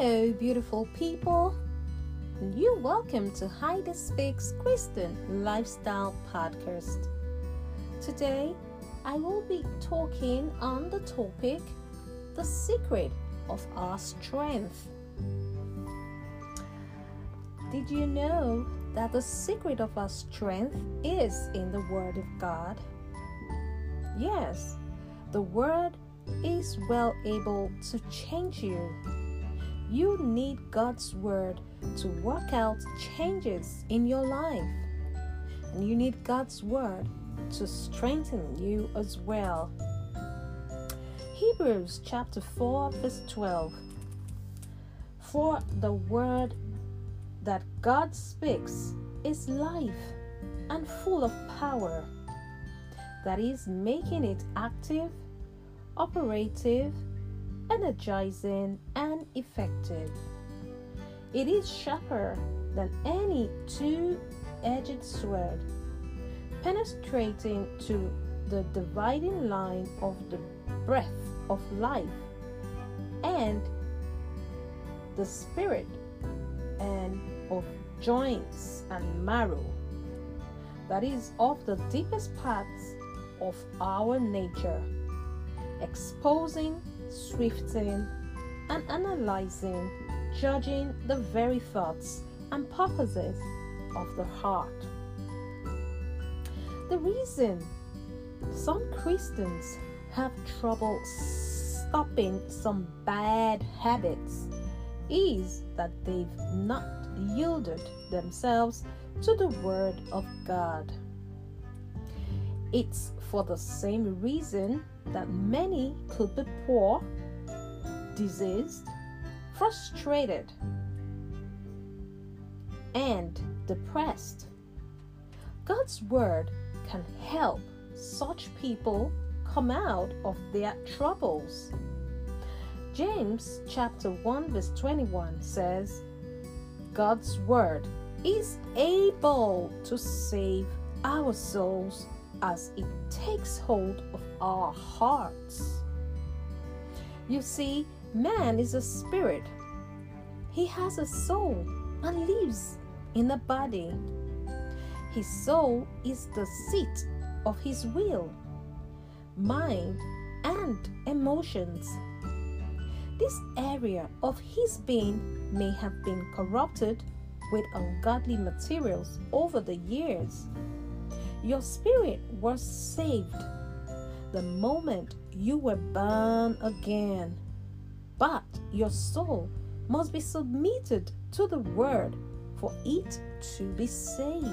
Hello, beautiful people. You're welcome to Heidi Speaks Christian Lifestyle Podcast. Today, I will be talking on the topic The Secret of Our Strength. Did you know that the secret of our strength is in the Word of God? Yes, the Word is well able to change you. You need God's Word to work out changes in your life. And you need God's Word to strengthen you as well. Hebrews chapter 4, verse 12. For the Word that God speaks is life and full of power, that is, making it active operative, energizing, and effective. It is sharper than any two edged sword, penetrating to the dividing line of the breath of life and the spirit and of joints and marrow that is of the deepest parts of our nature exposing, swifting, and analyzing, judging the very thoughts and purposes of the heart. The reason some Christians have trouble stopping some bad habits is that they've not yielded themselves to the Word of God. It's for the same reason that many could be poor, diseased, frustrated, and depressed. God's Word can help such people come out of their troubles. James chapter 1 verse 21 says, God's Word is able to save our souls as it takes hold of our hearts. You see, man is a spirit, he has a soul and lives in a body. His soul is the seat of his will, mind, and emotions. This area of his being may have been corrupted with ungodly materials over the years. Your spirit was saved the moment you were born again. But your soul must be submitted to the word for it to be saved.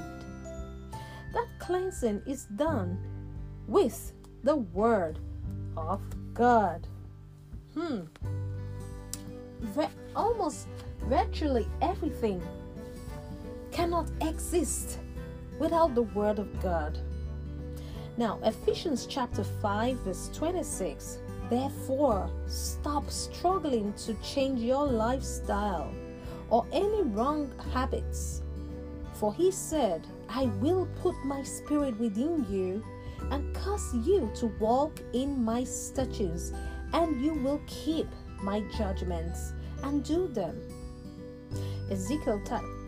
That cleansing is done with the word of God. Hmm. almost virtually everything cannot exist without the Word of God. Now, Ephesians chapter 5, verse 26. Therefore, stop struggling to change your lifestyle or any wrong habits. For he said, I will put my spirit within you and cause you to walk in my statutes, and you will keep my judgments and do them. Ezekiel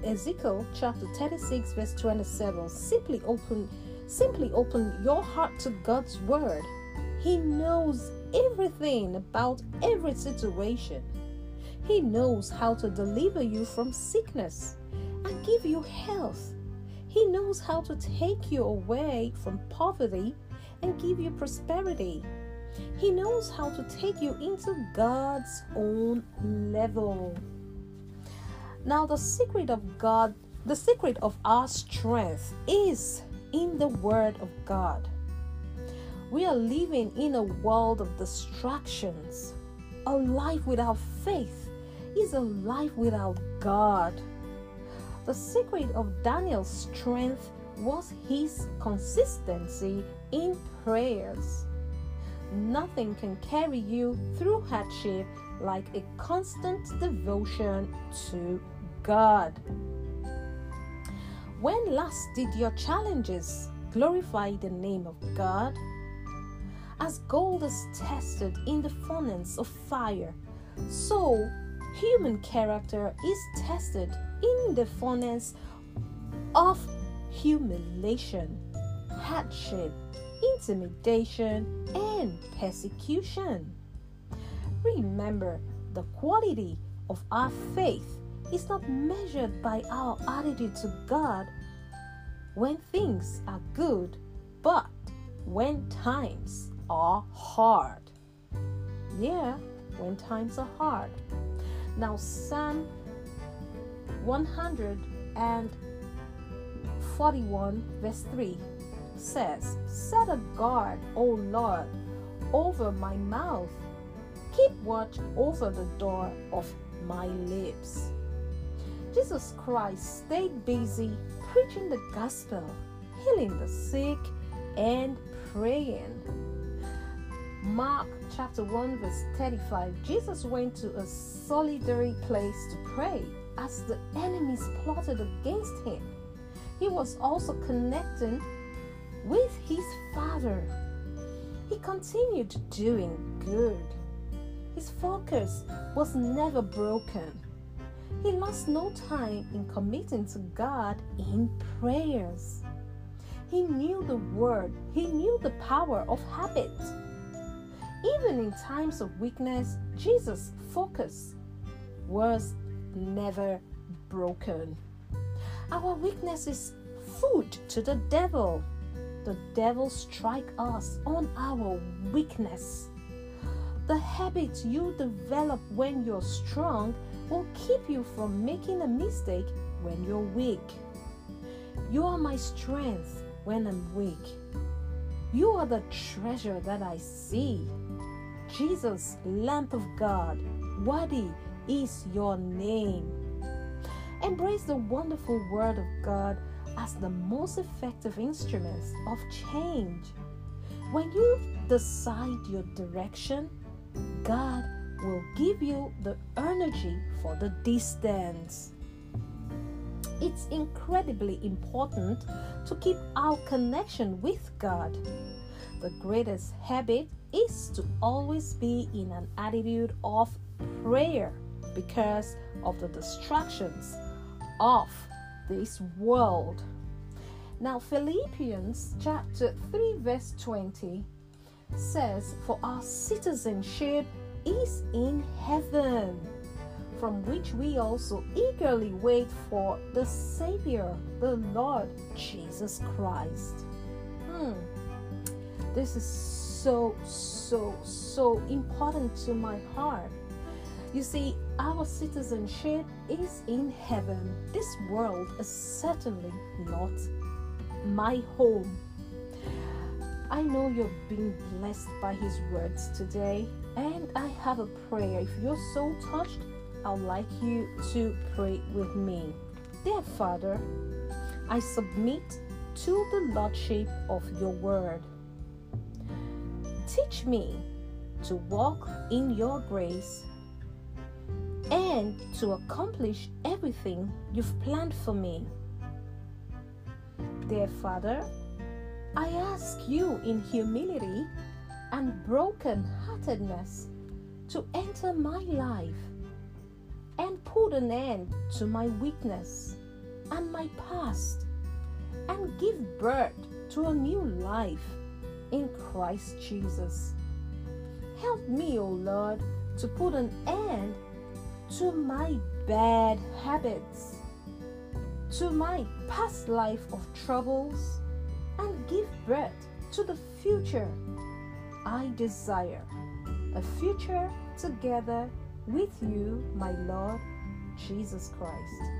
Ezekiel chapter 36 verse 27 simply open simply open your heart to God's word. He knows everything about every situation. He knows how to deliver you from sickness and give you health. He knows how to take you away from poverty and give you prosperity. He knows how to take you into God's own level. Now, the secret of God, the secret of our strength is in the Word of God. We are living in a world of distractions. A life without faith is a life without God. The secret of Daniel's strength was his consistency in prayers. Nothing can carry you through hardship like a constant devotion to God. When last did your challenges glorify the name of God? As gold is tested in the furnace of fire, so human character is tested in the furnace of humiliation, hardship, intimidation, and persecution. Remember, the quality of our faith is not measured by our attitude to God when things are good, but when times are hard. Yeah, when times are hard. Now, Psalm 141, verse 3 says, Set a guard, O Lord, over my mouth. Keep watch over the door of my lips. Jesus Christ stayed busy preaching the gospel, healing the sick, and praying. Mark chapter 1, verse 35 Jesus went to a solitary place to pray as the enemies plotted against him. He was also connecting with his Father. He continued doing good. His focus was never broken. He lost no time in committing to God in prayers. He knew the word, he knew the power of habit. Even in times of weakness, Jesus' focus was never broken. Our weakness is food to the devil. The devil strike us on our weakness. The habits you develop when you're strong will keep you from making a mistake when you're weak. You are my strength when I'm weak. You are the treasure that I see. Jesus, Lamb of God, worthy is your name. Embrace the wonderful Word of God as the most effective instruments of change. When you decide your direction, God will give you the energy for the distance. It's incredibly important to keep our connection with God. The greatest habit is to always be in an attitude of prayer because of the distractions of this world. Now, Philippians chapter 3, verse 20 says, For our citizenship is in heaven, from which we also eagerly wait for the Savior, the Lord Jesus Christ. Hmm. This is so, so, so important to my heart. You see, our citizenship is in heaven. This world is certainly not my home. I know you're being blessed by His words today, and I have a prayer. If you're so touched, I'd like you to pray with me. Dear Father, I submit to the Lordship of your word. Teach me to walk in your grace and to accomplish everything you've planned for me. Dear Father, I ask you in humility and broken heartedness to enter my life and put an end to my weakness and my past and give birth to a new life in Christ Jesus. Help me, O oh Lord, to put an end to my bad habits, to my past life of troubles, and give birth to the future I desire. A future together with you, my Lord Jesus Christ.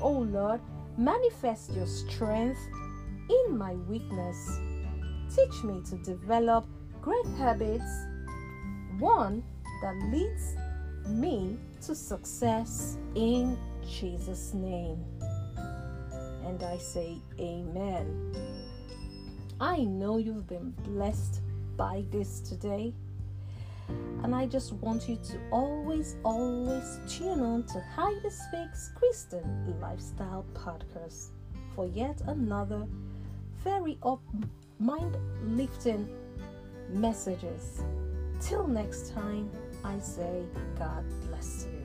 Oh Lord, manifest your strength in my weakness. Teach me to develop great habits, one that leads me to success in Jesus' name. And I say, Amen. I know you've been blessed by this today. And I just want you to always, always tune on to You Speaks Christian Lifestyle Podcast for yet another very up mind lifting messages. Till next time, I say, God bless you.